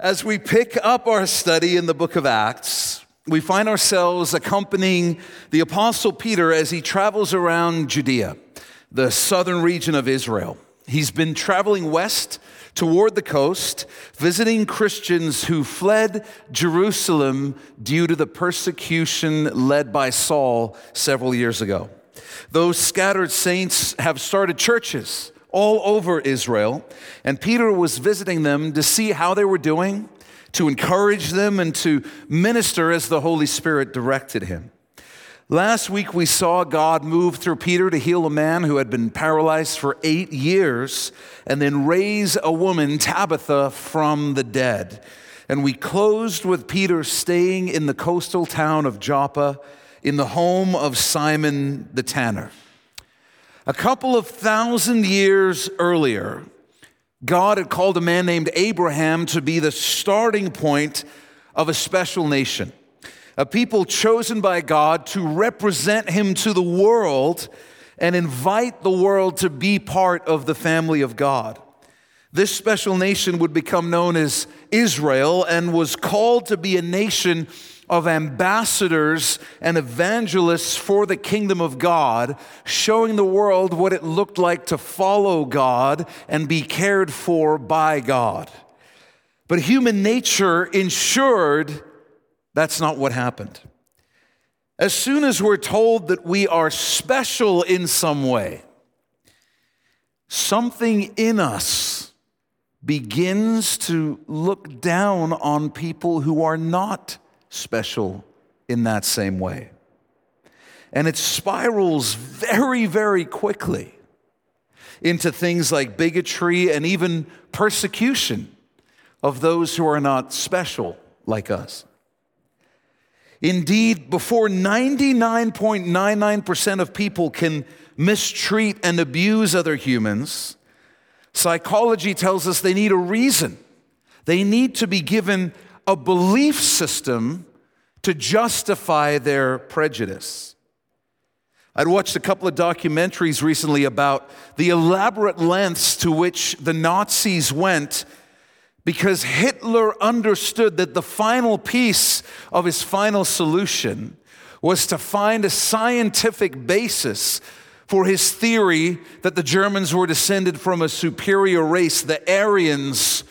As we pick up our study in the book of Acts, we find ourselves accompanying the Apostle Peter as he travels around Judea, the southern region of Israel. He's been traveling west toward the coast, visiting Christians who fled Jerusalem due to the persecution led by Saul several years ago. Those scattered saints have started churches all over Israel. And Peter was visiting them to see how they were doing, to encourage them, and to minister as the Holy Spirit directed him. Last week, we saw God move through Peter to heal a man who had been paralyzed for eight years and then raise a woman, Tabitha, from the dead. And we closed with Peter staying in the coastal town of Joppa in the home of Simon the tanner. A couple of thousand years earlier, God had called a man named Abraham to be the starting point of a special nation, a people chosen by God to represent him to the world and invite the world to be part of the family of God. This special nation would become known as Israel and was called to be a nation of ambassadors and evangelists for the kingdom of God, showing the world what it looked like to follow God and be cared for by God. But human nature ensured that's not what happened. As soon as we're told that we are special in some way, something in us begins to look down on people who are not special in that same way. And it spirals very, very quickly into things like bigotry and even persecution of those who are not special like us. Indeed, before 99.99% of people can mistreat and abuse other humans, psychology tells us they need a reason. They need to be given a belief system to justify their prejudice. I'd watched a couple of documentaries recently about the elaborate lengths to which the Nazis went because Hitler understood that the final piece of his final solution was to find a scientific basis for his theory that the Germans were descended from a superior race, the Aryans,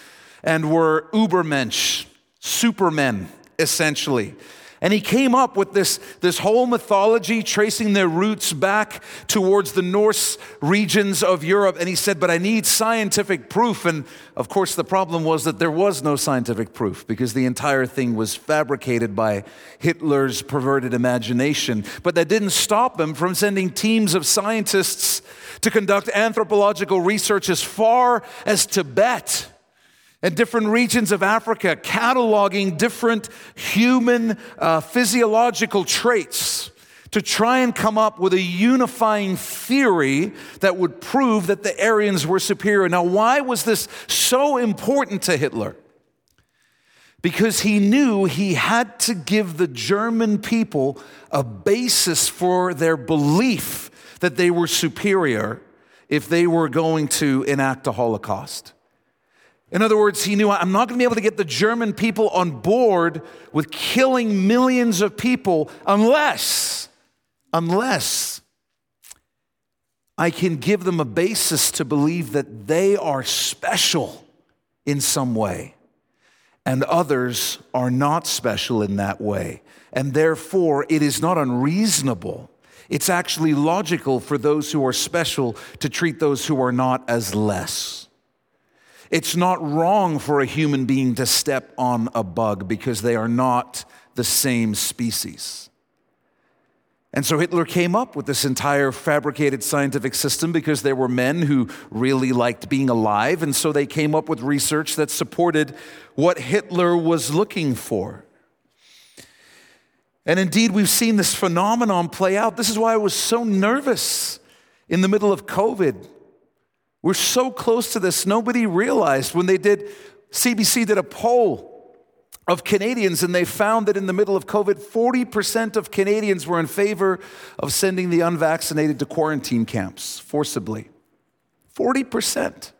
and were Ubermensch, supermen, essentially. And he came up with this, this whole mythology, tracing their roots back towards the Norse regions of Europe. And he said, But I need scientific proof. And of course, the problem was that there was no scientific proof because the entire thing was fabricated by Hitler's perverted imagination. But that didn't stop him from sending teams of scientists to conduct anthropological research as far as Tibet and different regions of Africa, cataloging different human uh, physiological traits to try and come up with a unifying theory that would prove that the Aryans were superior. Now, why was this so important to Hitler? Because he knew he had to give the German people a basis for their belief that they were superior if they were going to enact a Holocaust. In other words, he knew I'm not going to be able to get the German people on board with killing millions of people unless, unless I can give them a basis to believe that they are special in some way and others are not special in that way. And therefore, it is not unreasonable. It's actually logical for those who are special to treat those who are not as less. It's not wrong for a human being to step on a bug because they are not the same species. And so Hitler came up with this entire fabricated scientific system because there were men who really liked being alive. And so they came up with research that supported what Hitler was looking for. And indeed, we've seen this phenomenon play out. This is why I was so nervous in the middle of COVID we're so close to this. Nobody realized when they did, CBC did a poll of Canadians and they found that in the middle of COVID, 40% of Canadians were in favor of sending the unvaccinated to quarantine camps forcibly. 40%.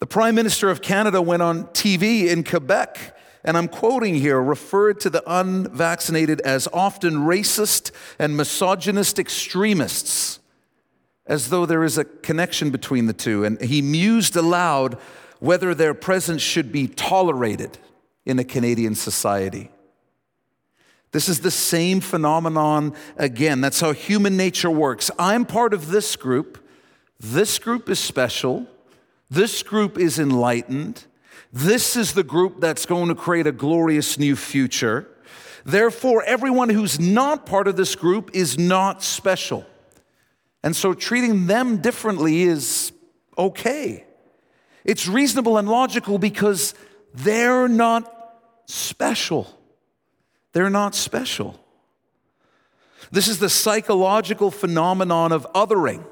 The Prime Minister of Canada went on TV in Quebec, and I'm quoting here, referred to the unvaccinated as often racist and misogynist extremists, as though there is a connection between the two. And he mused aloud whether their presence should be tolerated in a Canadian society. This is the same phenomenon again. That's how human nature works. I'm part of this group. This group is special. This group is enlightened. This is the group that's going to create a glorious new future. Therefore, everyone who's not part of this group is not special. And so treating them differently is okay. It's reasonable and logical because they're not special. They're not special. This is the psychological phenomenon of othering.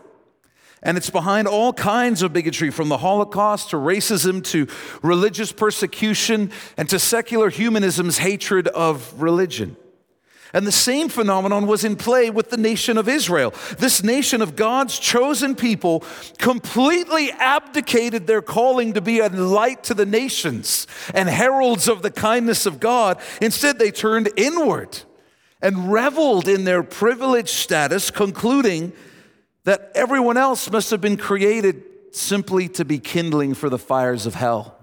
And it's behind all kinds of bigotry, from the Holocaust to racism to religious persecution and to secular humanism's hatred of religion. And the same phenomenon was in play with the nation of Israel. This nation of God's chosen people completely abdicated their calling to be a light to the nations and heralds of the kindness of God. Instead, they turned inward and reveled in their privileged status, concluding that everyone else must have been created simply to be kindling for the fires of hell.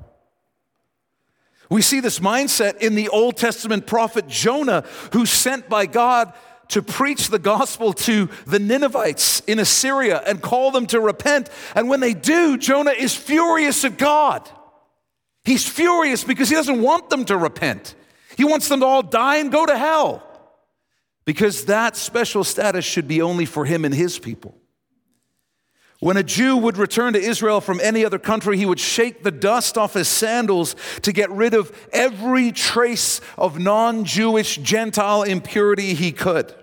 We see this mindset in the Old Testament prophet Jonah, who's sent by God to preach the gospel to the Ninevites in Assyria and call them to repent. And when they do, Jonah is furious at God. He's furious because he doesn't want them to repent. He wants them to all die and go to hell because that special status should be only for him and his people. When a Jew would return to Israel from any other country, he would shake the dust off his sandals to get rid of every trace of non Jewish Gentile impurity he could.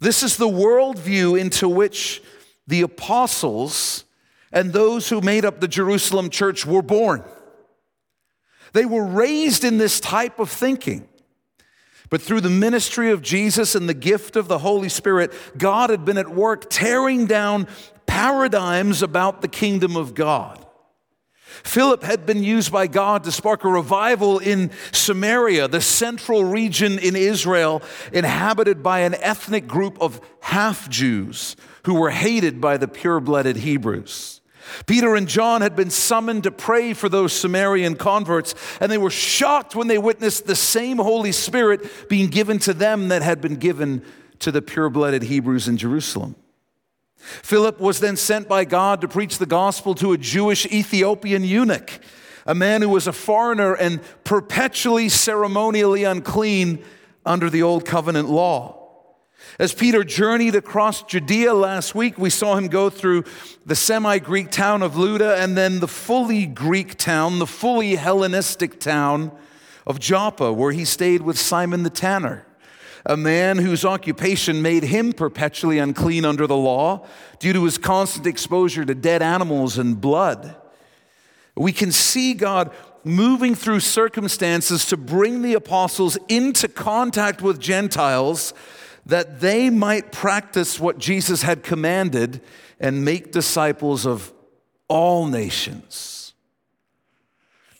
This is the worldview into which the apostles and those who made up the Jerusalem church were born. They were raised in this type of thinking. But through the ministry of Jesus and the gift of the Holy Spirit, God had been at work tearing down paradigms about the kingdom of God. Philip had been used by God to spark a revival in Samaria, the central region in Israel, inhabited by an ethnic group of half Jews who were hated by the pure blooded Hebrews. Peter and John had been summoned to pray for those Samaritan converts, and they were shocked when they witnessed the same Holy Spirit being given to them that had been given to the pure blooded Hebrews in Jerusalem. Philip was then sent by God to preach the gospel to a Jewish Ethiopian eunuch, a man who was a foreigner and perpetually ceremonially unclean under the old covenant law. As Peter journeyed across Judea last week, we saw him go through the semi Greek town of Lydda and then the fully Greek town, the fully Hellenistic town of Joppa, where he stayed with Simon the tanner, a man whose occupation made him perpetually unclean under the law due to his constant exposure to dead animals and blood. We can see God moving through circumstances to bring the apostles into contact with Gentiles that they might practice what Jesus had commanded and make disciples of all nations.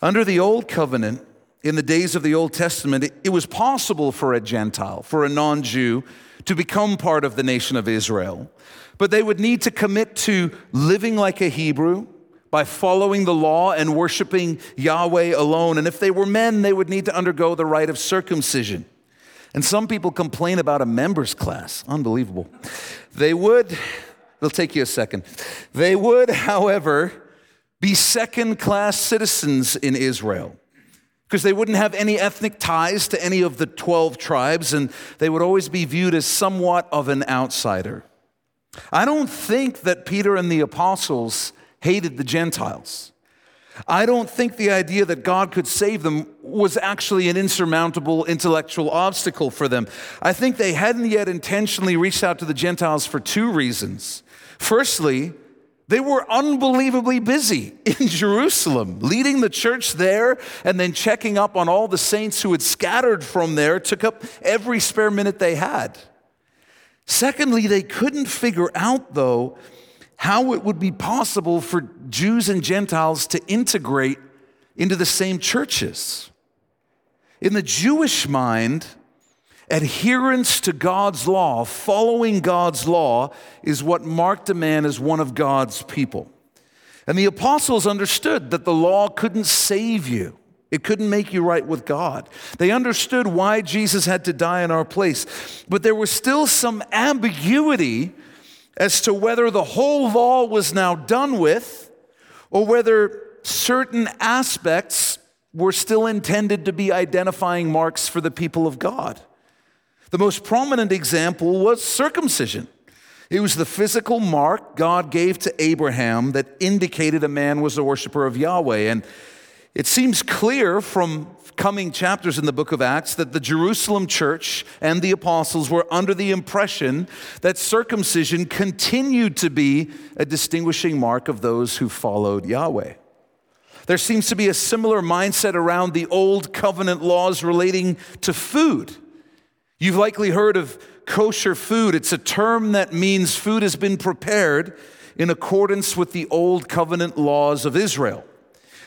Under the Old Covenant, in the days of the Old Testament, it was possible for a Gentile, for a non Jew, to become part of the nation of Israel. But they would need to commit to living like a Hebrew by following the law and worshiping Yahweh alone. And if they were men, they would need to undergo the rite of circumcision. And some people complain about a members class. Unbelievable. They would, it'll take you a second. They would, however, be second class citizens in Israel because they wouldn't have any ethnic ties to any of the 12 tribes and they would always be viewed as somewhat of an outsider. I don't think that Peter and the apostles hated the Gentiles. I don't think the idea that God could save them was actually an insurmountable intellectual obstacle for them. I think they hadn't yet intentionally reached out to the Gentiles for two reasons. Firstly, they were unbelievably busy in Jerusalem, leading the church there and then checking up on all the saints who had scattered from there, took up every spare minute they had. Secondly, they couldn't figure out, though, how it would be possible for Jews and Gentiles to integrate into the same churches. In the Jewish mind, adherence to God's law, following God's law, is what marked a man as one of God's people. And the apostles understood that the law couldn't save you. It couldn't make you right with God. They understood why Jesus had to die in our place. But there was still some ambiguity as to whether the whole law was now done with or whether certain aspects were still intended to be identifying marks for the people of God. The most prominent example was circumcision. It was the physical mark God gave to Abraham that indicated a man was a worshiper of Yahweh. And it seems clear from coming chapters in the book of Acts that the Jerusalem church and the apostles were under the impression that circumcision continued to be a distinguishing mark of those who followed Yahweh. There seems to be a similar mindset around the old covenant laws relating to food. You've likely heard of kosher food. It's a term that means food has been prepared in accordance with the old covenant laws of Israel.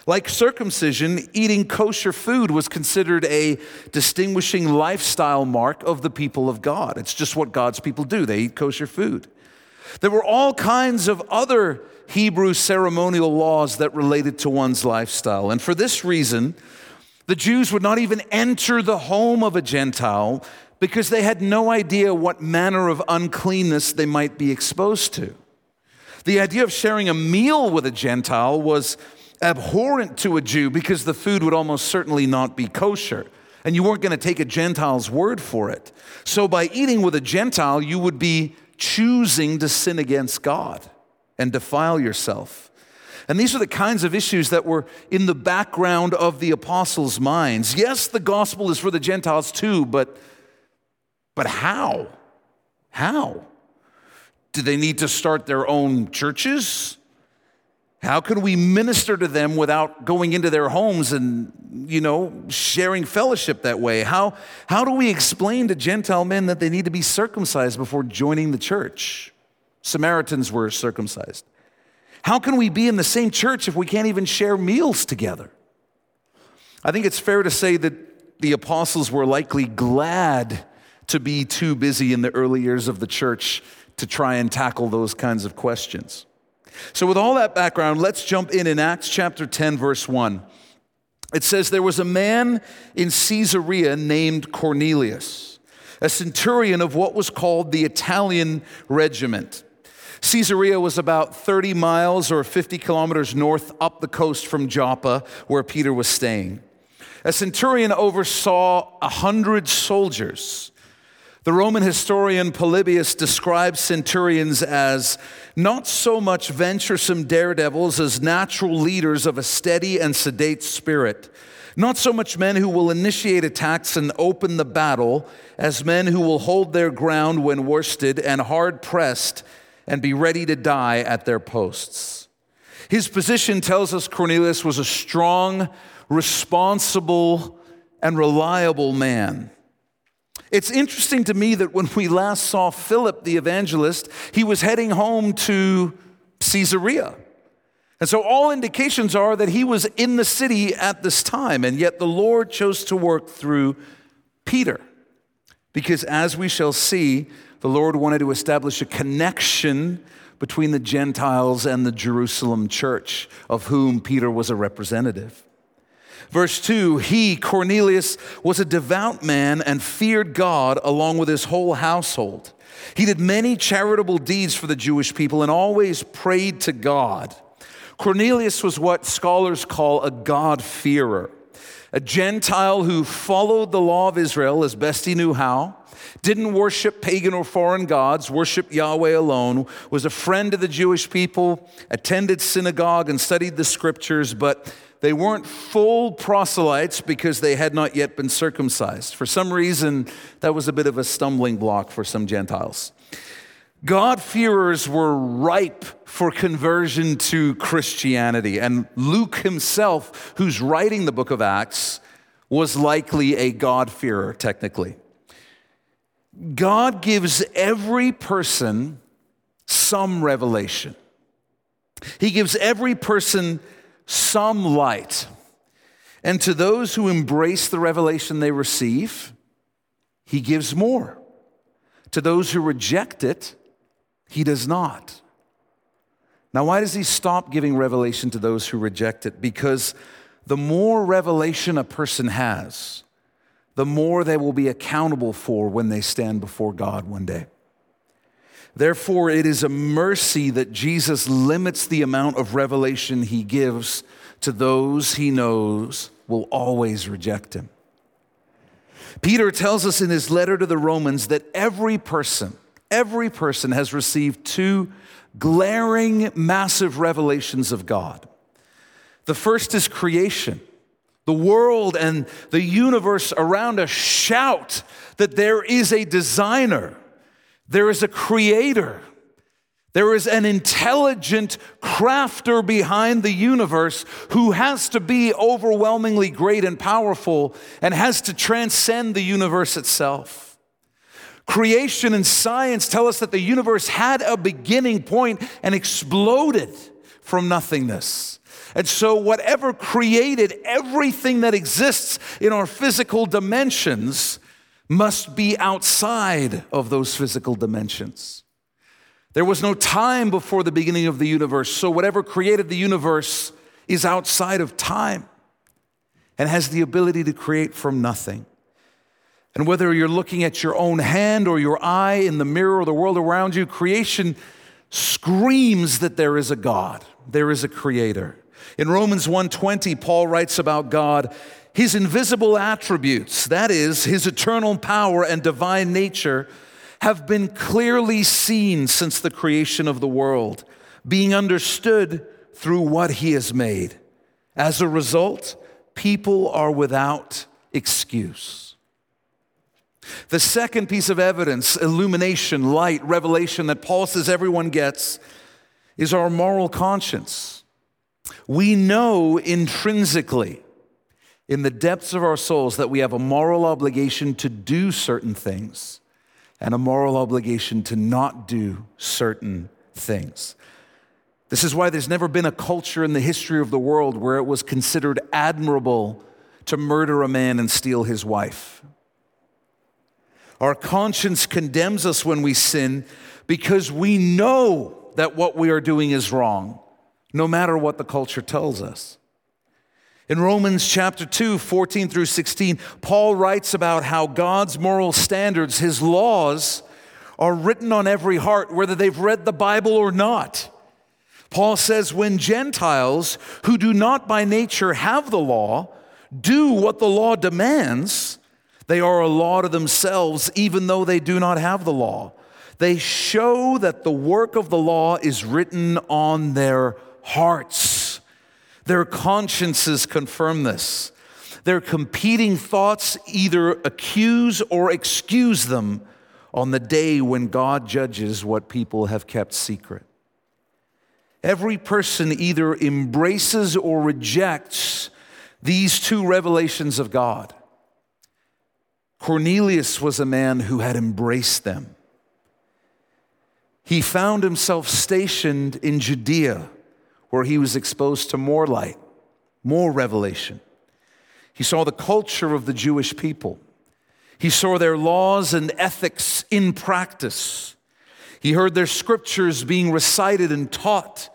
Like circumcision, eating kosher food was considered a distinguishing lifestyle mark of the people of God. It's just what God's people do, they eat kosher food. There were all kinds of other Hebrew ceremonial laws that related to one's lifestyle. And for this reason, the Jews would not even enter the home of a Gentile because they had no idea what manner of uncleanness they might be exposed to. The idea of sharing a meal with a Gentile was abhorrent to a Jew because the food would almost certainly not be kosher. And you weren't going to take a Gentile's word for it. So, by eating with a Gentile, you would be choosing to sin against God and defile yourself. And these are the kinds of issues that were in the background of the apostles' minds. Yes, the gospel is for the Gentiles too, but but how? How? Do they need to start their own churches? How can we minister to them without going into their homes and, you know, sharing fellowship that way? How, how do we explain to Gentile men that they need to be circumcised before joining the church? Samaritans were circumcised. How can we be in the same church if we can't even share meals together? I think it's fair to say that the apostles were likely glad to be too busy in the early years of the church to try and tackle those kinds of questions. So, with all that background, let's jump in in Acts chapter 10, verse 1. It says, There was a man in Caesarea named Cornelius, a centurion of what was called the Italian regiment. Caesarea was about 30 miles or 50 kilometers north up the coast from Joppa, where Peter was staying. A centurion oversaw a hundred soldiers the Roman historian Polybius describes centurions as not so much venturesome daredevils as natural leaders of a steady and sedate spirit, not so much men who will initiate attacks and open the battle as men who will hold their ground when worsted and hard pressed and be ready to die at their posts. His position tells us Cornelius was a strong, responsible, and reliable man. It's interesting to me that when we last saw Philip the evangelist, he was heading home to Caesarea. And so all indications are that he was in the city at this time, and yet the Lord chose to work through Peter. Because as we shall see, the Lord wanted to establish a connection between the Gentiles and the Jerusalem church, of whom Peter was a representative. Verse 2 He, Cornelius, was a devout man and feared God along with his whole household. He did many charitable deeds for the Jewish people and always prayed to God. Cornelius was what scholars call a God-fearer, a Gentile who followed the law of Israel as best he knew how, didn't worship pagan or foreign gods, worshiped Yahweh alone, was a friend of the Jewish people, attended synagogue and studied the scriptures, but they weren't full proselytes because they had not yet been circumcised. For some reason, that was a bit of a stumbling block for some Gentiles. God-fearers were ripe for conversion to Christianity. And Luke himself, who's writing the book of Acts, was likely a God-fearer, technically. God gives every person some revelation. He gives every person some light. And to those who embrace the revelation they receive, he gives more. To those who reject it, he does not. Now, why does he stop giving revelation to those who reject it? Because the more revelation a person has, the more they will be accountable for when they stand before God one day. Therefore, it is a mercy that Jesus limits the amount of revelation he gives to those he knows will always reject him. Peter tells us in his letter to the Romans that every person, every person has received two glaring, massive revelations of God. The first is creation. The world and the universe around us shout that there is a designer, there is a creator, there is an intelligent crafter behind the universe who has to be overwhelmingly great and powerful and has to transcend the universe itself. Creation and science tell us that the universe had a beginning point and exploded from nothingness. And so, whatever created everything that exists in our physical dimensions must be outside of those physical dimensions. There was no time before the beginning of the universe, so whatever created the universe is outside of time and has the ability to create from nothing. And whether you're looking at your own hand or your eye in the mirror or the world around you, creation screams that there is a God, there is a creator. In Romans 1:20, Paul writes about God, his invisible attributes, that is, his eternal power and divine nature have been clearly seen since the creation of the world, being understood through what he has made. As a result, people are without excuse. The second piece of evidence, illumination, light, revelation that Paul says everyone gets, is our moral conscience. We know intrinsically, in the depths of our souls, that we have a moral obligation to do certain things and a moral obligation to not do certain things. This is why there's never been a culture in the history of the world where it was considered admirable to murder a man and steal his wife. Our conscience condemns us when we sin because we know that what we are doing is wrong, no matter what the culture tells us. In Romans chapter 2, 14 through 16, Paul writes about how God's moral standards, his laws, are written on every heart, whether they've read the Bible or not. Paul says, when Gentiles who do not by nature have the law do what the law demands, they are a law to themselves, even though they do not have the law. They show that the work of the law is written on their hearts their consciences confirm this. Their competing thoughts either accuse or excuse them on the day when God judges what people have kept secret. Every person either embraces or rejects these two revelations of God. Cornelius was a man who had embraced them. He found himself stationed in Judea where he was exposed to more light, more revelation. He saw the culture of the Jewish people. He saw their laws and ethics in practice. He heard their scriptures being recited and taught,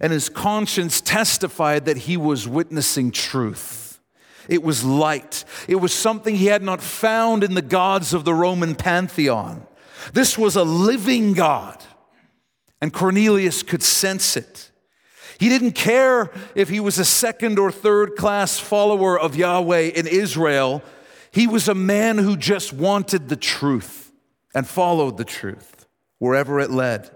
and his conscience testified that he was witnessing truth. It was light. It was something he had not found in the gods of the Roman pantheon. This was a living God, and Cornelius could sense it. He didn't care if he was a second or third class follower of Yahweh in Israel. He was a man who just wanted the truth and followed the truth wherever it led.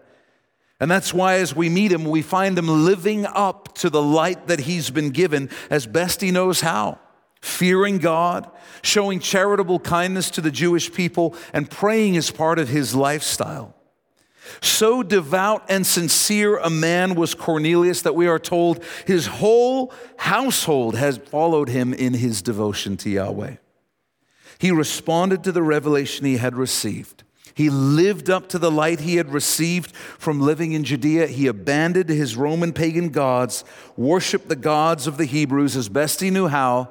And that's why, as we meet him, we find him living up to the light that he's been given as best he knows how, fearing God, showing charitable kindness to the Jewish people, and praying as part of his lifestyle. So devout and sincere a man was Cornelius that we are told his whole household has followed him in his devotion to Yahweh. He responded to the revelation he had received. He lived up to the light he had received from living in Judea. He abandoned his Roman pagan gods, worshiped the gods of the Hebrews as best he knew how,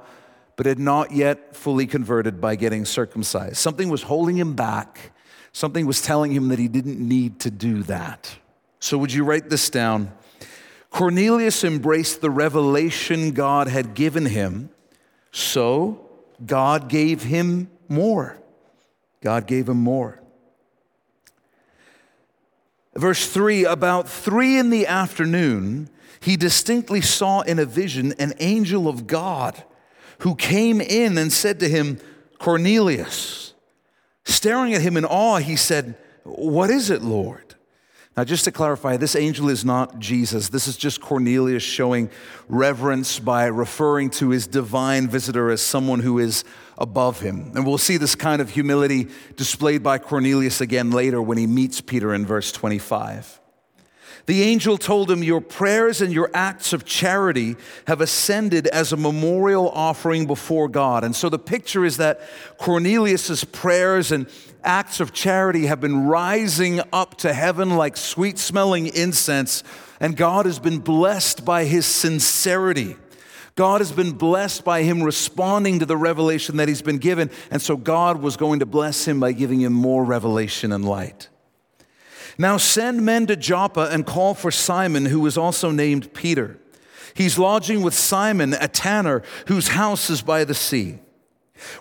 but had not yet fully converted by getting circumcised. Something was holding him back. Something was telling him that he didn't need to do that. So, would you write this down? Cornelius embraced the revelation God had given him, so God gave him more. God gave him more. Verse 3 About three in the afternoon, he distinctly saw in a vision an angel of God who came in and said to him, Cornelius. Staring at him in awe, he said, What is it, Lord? Now, just to clarify, this angel is not Jesus. This is just Cornelius showing reverence by referring to his divine visitor as someone who is above him. And we'll see this kind of humility displayed by Cornelius again later when he meets Peter in verse 25. The angel told him, Your prayers and your acts of charity have ascended as a memorial offering before God. And so the picture is that Cornelius' prayers and acts of charity have been rising up to heaven like sweet smelling incense, and God has been blessed by his sincerity. God has been blessed by him responding to the revelation that he's been given, and so God was going to bless him by giving him more revelation and light. Now send men to Joppa and call for Simon, who is also named Peter. He's lodging with Simon, a tanner, whose house is by the sea.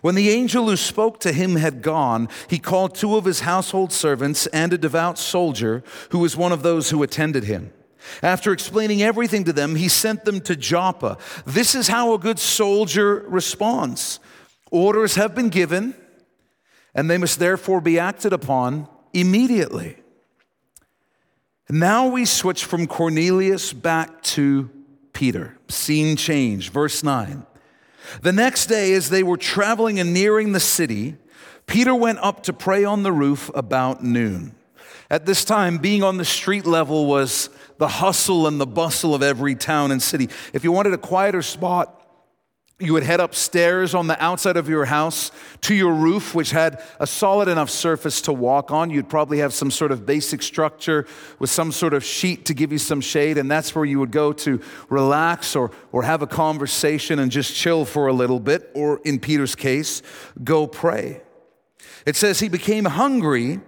When the angel who spoke to him had gone, he called two of his household servants and a devout soldier who was one of those who attended him. After explaining everything to them, he sent them to Joppa. This is how a good soldier responds orders have been given, and they must therefore be acted upon immediately. Now we switch from Cornelius back to Peter. Scene change, verse 9. The next day, as they were traveling and nearing the city, Peter went up to pray on the roof about noon. At this time, being on the street level was the hustle and the bustle of every town and city. If you wanted a quieter spot, you would head upstairs on the outside of your house to your roof, which had a solid enough surface to walk on. You'd probably have some sort of basic structure with some sort of sheet to give you some shade, and that's where you would go to relax or, or have a conversation and just chill for a little bit, or in Peter's case, go pray. It says he became hungry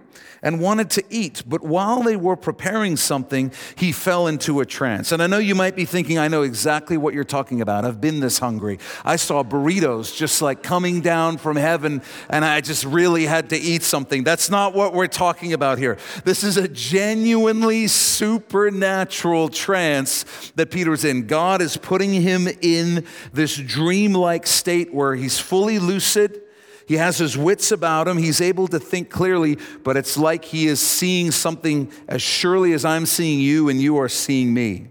and wanted to eat. But while they were preparing something, he fell into a trance. And I know you might be thinking, I know exactly what you're talking about. I've been this hungry. I saw burritos just like coming down from heaven, and I just really had to eat something. That's not what we're talking about here. This is a genuinely supernatural trance that Peter's in. God is putting him in this dreamlike state where he's fully lucid he has his wits about him. He's able to think clearly, but it's like he is seeing something as surely as I'm seeing you and you are seeing me.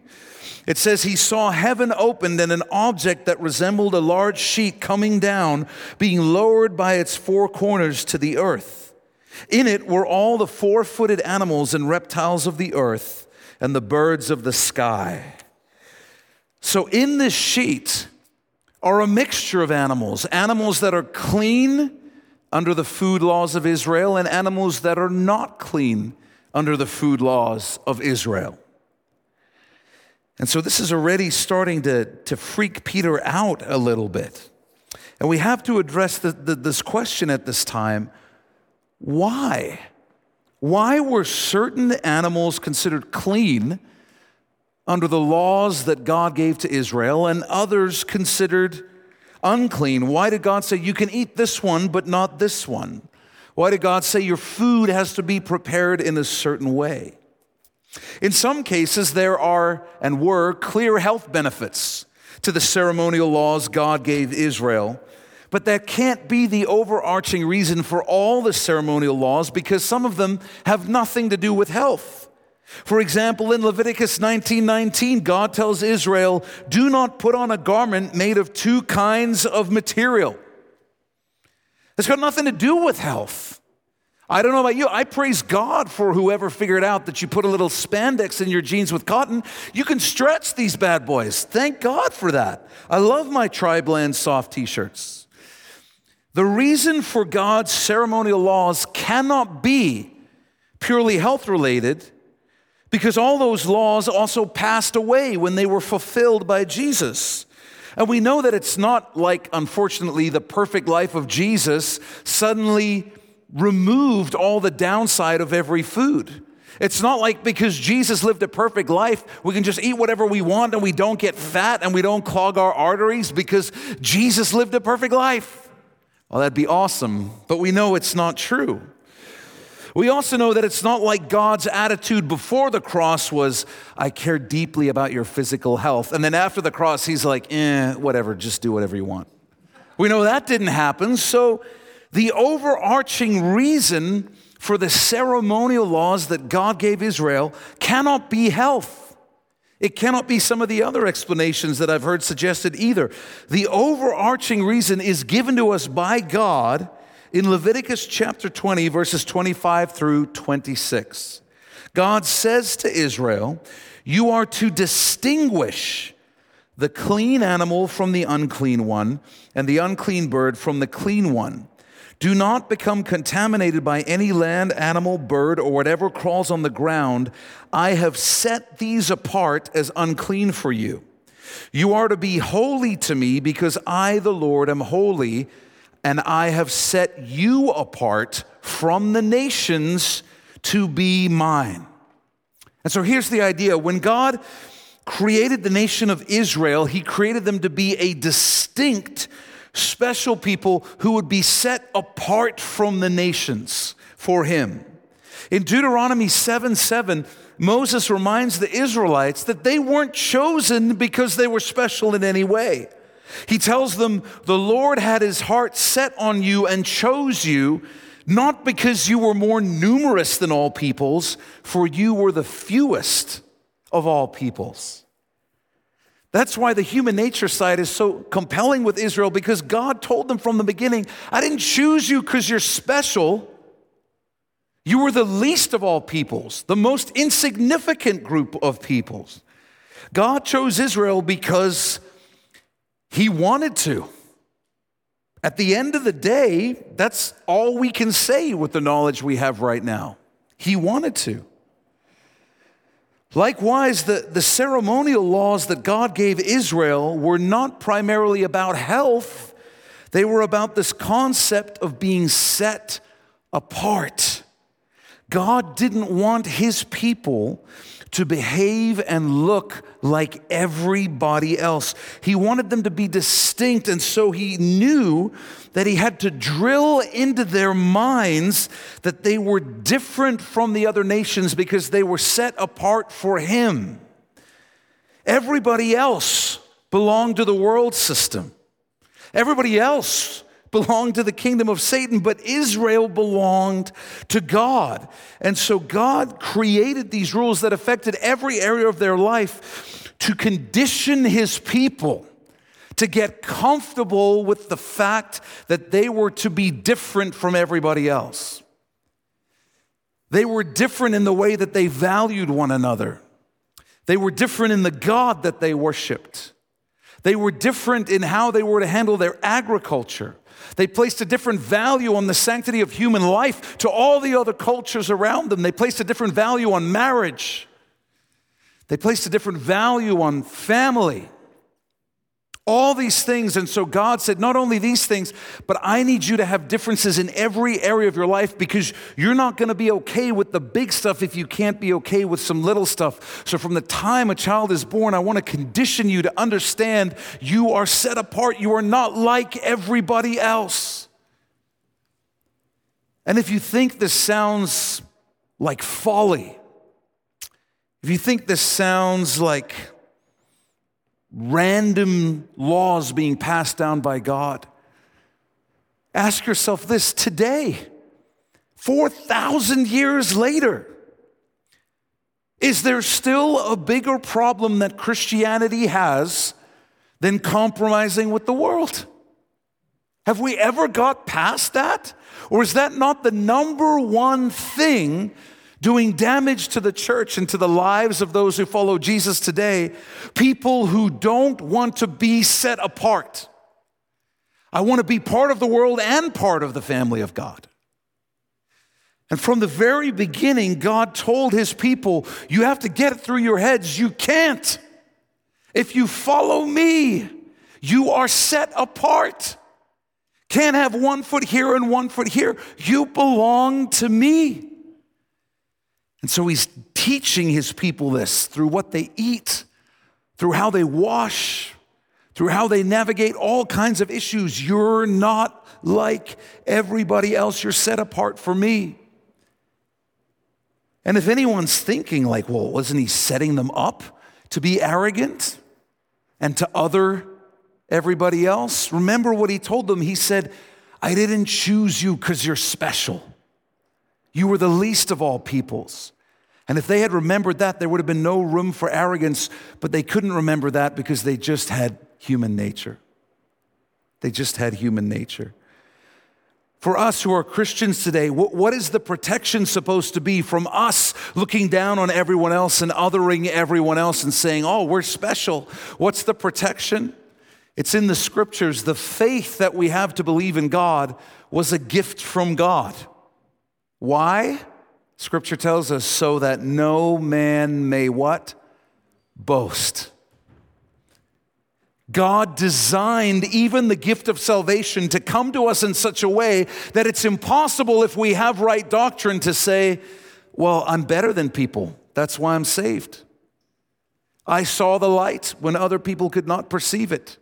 It says he saw heaven opened and an object that resembled a large sheet coming down, being lowered by its four corners to the earth. In it were all the four footed animals and reptiles of the earth and the birds of the sky. So in this sheet, are a mixture of animals animals that are clean under the food laws of Israel and animals that are not clean under the food laws of Israel. And so this is already starting to, to freak Peter out a little bit. And we have to address the, the, this question at this time why? Why were certain animals considered clean under the laws that God gave to Israel and others considered unclean. Why did God say you can eat this one but not this one? Why did God say your food has to be prepared in a certain way? In some cases, there are and were clear health benefits to the ceremonial laws God gave Israel. But that can't be the overarching reason for all the ceremonial laws because some of them have nothing to do with health. For example, in Leviticus 19:19, God tells Israel, "Do not put on a garment made of two kinds of material." It's got nothing to do with health. I don't know about you. I praise God for whoever figured out that you put a little spandex in your jeans with cotton. You can stretch these bad boys. Thank God for that. I love my tri-blend soft t-shirts. The reason for God's ceremonial laws cannot be purely health related because all those laws also passed away when they were fulfilled by Jesus. And we know that it's not like, unfortunately, the perfect life of Jesus suddenly removed all the downside of every food. It's not like because Jesus lived a perfect life, we can just eat whatever we want and we don't get fat and we don't clog our arteries because Jesus lived a perfect life. Well, that'd be awesome, but we know it's not true. We also know that it's not like God's attitude before the cross was, I care deeply about your physical health. And then after the cross, he's like, eh, whatever, just do whatever you want. We know that didn't happen. So the overarching reason for the ceremonial laws that God gave Israel cannot be health. It cannot be some of the other explanations that I've heard suggested either. The overarching reason is given to us by God in Leviticus chapter 20, verses 25 through 26, God says to Israel, You are to distinguish the clean animal from the unclean one, and the unclean bird from the clean one. Do not become contaminated by any land, animal, bird, or whatever crawls on the ground. I have set these apart as unclean for you. You are to be holy to me because I, the Lord, am holy and I have set you apart from the nations to be mine. And so here's the idea when God created the nation of Israel, he created them to be a distinct, special people who would be set apart from the nations for him. In Deuteronomy 7 7, Moses reminds the Israelites that they weren't chosen because they were special in any way. He tells them, The Lord had his heart set on you and chose you, not because you were more numerous than all peoples, for you were the fewest of all peoples. That's why the human nature side is so compelling with Israel because God told them from the beginning, I didn't choose you because you're special. You were the least of all peoples, the most insignificant group of peoples. God chose Israel because he wanted to. At the end of the day, that's all we can say with the knowledge we have right now. He wanted to. Likewise, the, the ceremonial laws that God gave Israel were not primarily about health, they were about this concept of being set apart. God didn't want his people to behave and look like everybody else. He wanted them to be distinct, and so he knew that he had to drill into their minds that they were different from the other nations because they were set apart for him. Everybody else belonged to the world system. Everybody else belonged to the kingdom of Satan, but Israel belonged to God. And so God created these rules that affected every area of their life to condition his people to get comfortable with the fact that they were to be different from everybody else. They were different in the way that they valued one another. They were different in the God that they worshiped. They were different in how they were to handle their agriculture. They placed a different value on the sanctity of human life to all the other cultures around them. They placed a different value on marriage. They placed a different value on family. All these things. And so God said, not only these things, but I need you to have differences in every area of your life because you're not going to be okay with the big stuff if you can't be okay with some little stuff. So from the time a child is born, I want to condition you to understand you are set apart. You are not like everybody else. And if you think this sounds like folly, if you think this sounds like random laws being passed down by God. Ask yourself this today, 4,000 years later, is there still a bigger problem that Christianity has than compromising with the world? Have we ever got past that? Or is that not the number one thing doing damage to the church and to the lives of those who follow Jesus today, people who don't want to be set apart. I want to be part of the world and part of the family of God. And from the very beginning, God told his people, You have to get it through your heads. You can't. If you follow me, you are set apart. Can't have one foot here and one foot here. You belong to me. And so he's teaching his people this through what they eat, through how they wash, through how they navigate all kinds of issues. You're not like everybody else, you're set apart for me. And if anyone's thinking, like, well, wasn't he setting them up to be arrogant and to other everybody else? Remember what he told them. He said, I didn't choose you because you're special. You were the least of all peoples. And if they had remembered that, there would have been no room for arrogance, but they couldn't remember that because they just had human nature. They just had human nature. For us who are Christians today, what is the protection supposed to be from us looking down on everyone else and othering everyone else and saying, oh, we're special? What's the protection? It's in the scriptures. The faith that we have to believe in God was a gift from God. Why? Scripture tells us so that no man may what? Boast. God designed even the gift of salvation to come to us in such a way that it's impossible if we have right doctrine to say, Well, I'm better than people. That's why I'm saved. I saw the light when other people could not perceive it.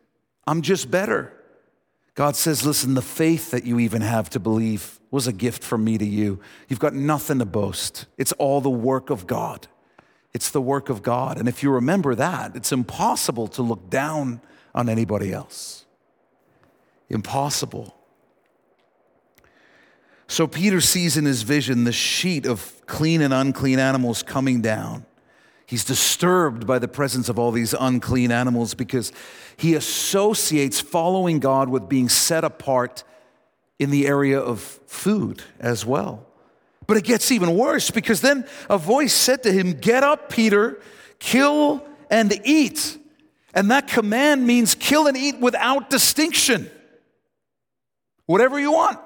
I'm just better. God says, Listen, the faith that you even have to believe was a gift from me to you. You've got nothing to boast. It's all the work of God. It's the work of God. And if you remember that, it's impossible to look down on anybody else. Impossible. So Peter sees in his vision the sheet of clean and unclean animals coming down. He's disturbed by the presence of all these unclean animals because he associates following God with being set apart in the area of food as well. But it gets even worse because then a voice said to him, Get up, Peter, kill and eat. And that command means kill and eat without distinction. Whatever you want,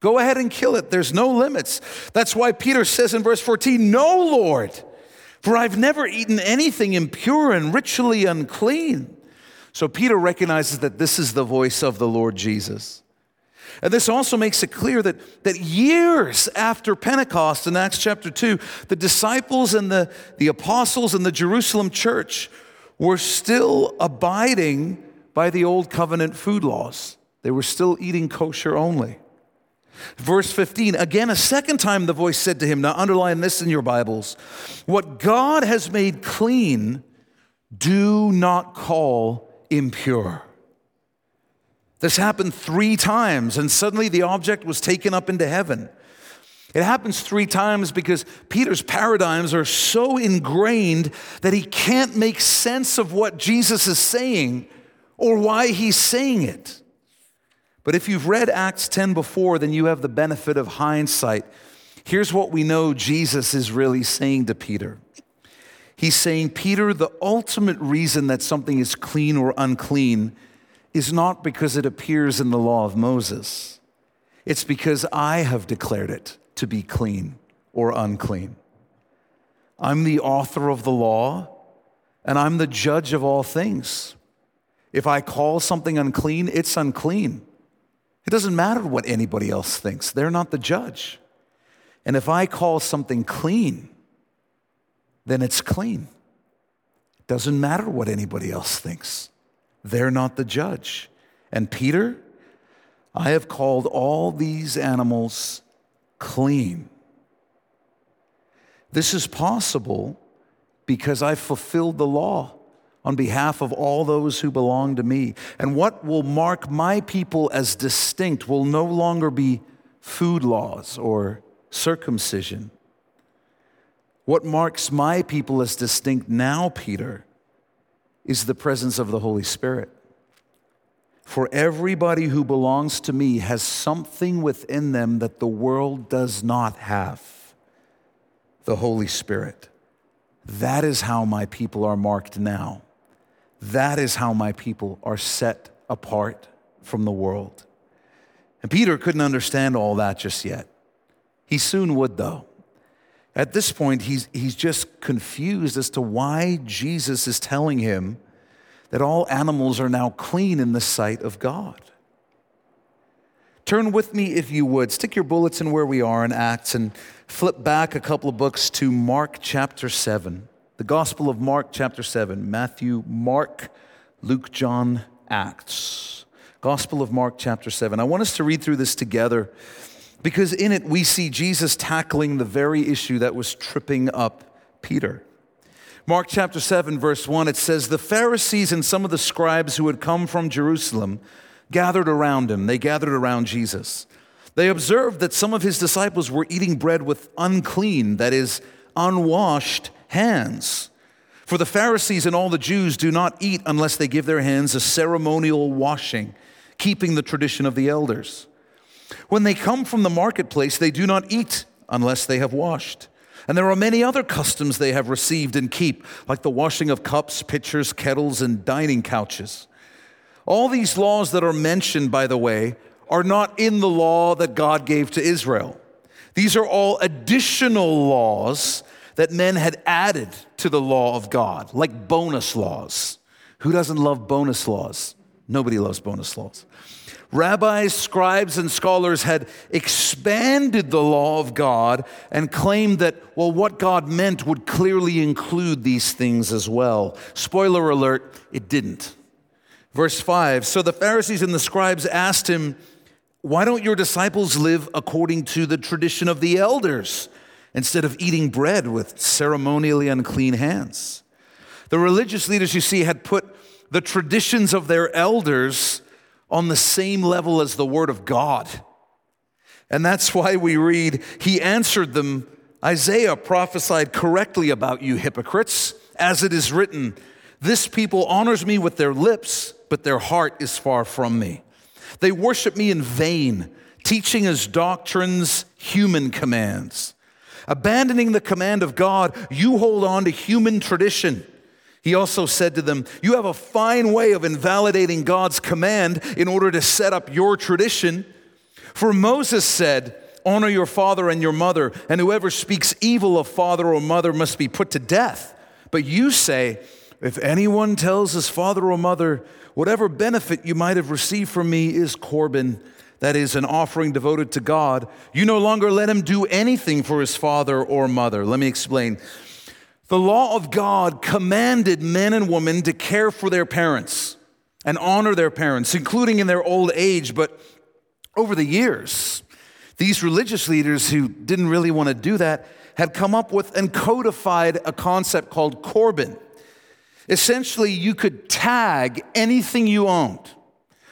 go ahead and kill it. There's no limits. That's why Peter says in verse 14, No, Lord, for I've never eaten anything impure and ritually unclean. So Peter recognizes that this is the voice of the Lord Jesus. And this also makes it clear that, that years after Pentecost in Acts chapter 2, the disciples and the, the apostles and the Jerusalem church were still abiding by the old covenant food laws. They were still eating kosher only. Verse 15, again, a second time the voice said to him, now underline this in your Bibles, what God has made clean, do not call impure. This happened three times, and suddenly the object was taken up into heaven. It happens three times because Peter's paradigms are so ingrained that he can't make sense of what Jesus is saying or why he's saying it. But if you've read Acts 10 before, then you have the benefit of hindsight. Here's what we know Jesus is really saying to Peter. He's saying, Peter, the ultimate reason that something is clean or unclean is not because it appears in the law of Moses, it's because I have declared it to be clean or unclean. I'm the author of the law, and I'm the judge of all things. If I call something unclean, it's unclean. It doesn't matter what anybody else thinks, they're not the judge. And if I call something clean, then it's clean. It doesn't matter what anybody else thinks. They're not the judge. And Peter, I have called all these animals clean. This is possible because I fulfilled the law on behalf of all those who belong to me. And what will mark my people as distinct will no longer be food laws or circumcision. What marks my people as distinct now, Peter, is the presence of the Holy Spirit. For everybody who belongs to me has something within them that the world does not have the Holy Spirit. That is how my people are marked now. That is how my people are set apart from the world. And Peter couldn't understand all that just yet. He soon would, though. At this point, he's, he's just confused as to why Jesus is telling him that all animals are now clean in the sight of God. Turn with me, if you would, stick your bullets in where we are in Acts and flip back a couple of books to Mark chapter 7. The Gospel of Mark chapter 7. Matthew, Mark, Luke, John, Acts. Gospel of Mark chapter 7. I want us to read through this together because in it we see Jesus tackling the very issue that was tripping up Peter. Mark chapter 7, verse 1, it says, The Pharisees and some of the scribes who had come from Jerusalem gathered around him. They gathered around Jesus. They observed that some of his disciples were eating bread with unclean, that is, unwashed hands. For the Pharisees and all the Jews do not eat unless they give their hands a ceremonial washing, keeping the tradition of the elders. When they come from the marketplace, they do not eat unless they have washed. And there are many other customs they have received and keep, like the washing of cups, pitchers, kettles, and dining couches. All these laws that are mentioned, by the way, are not in the law that God gave to Israel. These are all additional laws that men had added to the law of God, like bonus laws. Who doesn't love bonus laws? Nobody loves bonus laws. Rabbis, scribes, and scholars had expanded the law of God and claimed that, well, what God meant would clearly include these things as well. Spoiler alert, it didn't. Verse 5 So the Pharisees and the scribes asked him, Why don't your disciples live according to the tradition of the elders instead of eating bread with ceremonially unclean hands? The religious leaders, you see, had put the traditions of their elders on the same level as the Word of God. And that's why we read, He answered them, Isaiah prophesied correctly about you hypocrites, as it is written, This people honors me with their lips, but their heart is far from me. They worship me in vain, teaching as doctrines human commands. Abandoning the command of God, you hold on to human tradition he also said to them, You have a fine way of invalidating God's command in order to set up your tradition. For Moses said, Honor your father and your mother, and whoever speaks evil of father or mother must be put to death. But you say, If anyone tells his father or mother, Whatever benefit you might have received from me is Corban, that is, an offering devoted to God, you no longer let him do anything for his father or mother. Let me explain. The law of God commanded men and women to care for their parents and honor their parents, including in their old age. But over the years, these religious leaders who didn't really want to do that had come up with and codified a concept called Corban. Essentially, you could tag anything you owned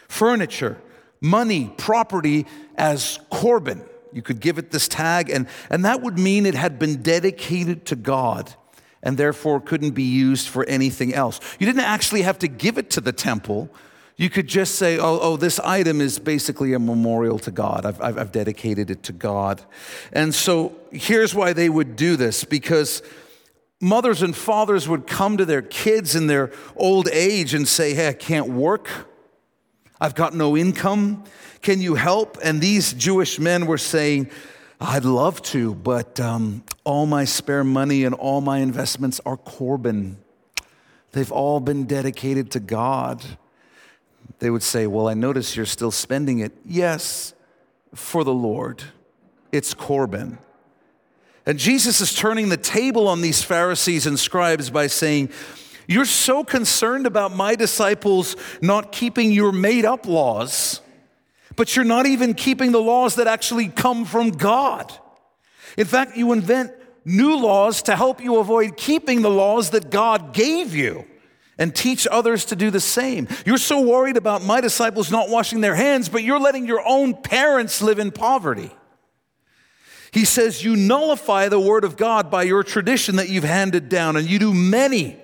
furniture, money, property as Corban. You could give it this tag, and, and that would mean it had been dedicated to God and therefore couldn't be used for anything else. You didn't actually have to give it to the temple. You could just say, oh, oh this item is basically a memorial to God. I've, I've, I've dedicated it to God. And so here's why they would do this because mothers and fathers would come to their kids in their old age and say, hey, I can't work. I've got no income. Can you help? And these Jewish men were saying, I'd love to, but um, all my spare money and all my investments are Corban. They've all been dedicated to God. They would say, Well, I notice you're still spending it. Yes, for the Lord. It's Corban. And Jesus is turning the table on these Pharisees and scribes by saying, You're so concerned about my disciples not keeping your made up laws but you're not even keeping the laws that actually come from God. In fact, you invent new laws to help you avoid keeping the laws that God gave you and teach others to do the same. You're so worried about my disciples not washing their hands, but you're letting your own parents live in poverty. He says, You nullify the word of God by your tradition that you've handed down, and you do many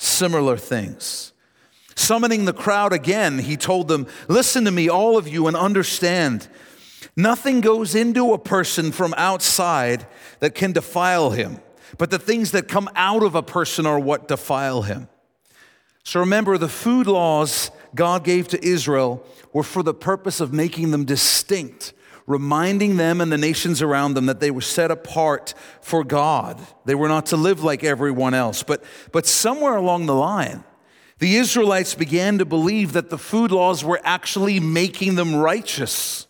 similar things. Summoning the crowd again, he told them, Listen to me, all of you, and understand. Nothing goes into a person from outside that can defile him, but the things that come out of a person are what defile him. So remember, the food laws God gave to Israel were for the purpose of making them distinct, reminding them and the nations around them that they were set apart for God. They were not to live like everyone else. But, but somewhere along the line, the Israelites began to believe that the food laws were actually making them righteous.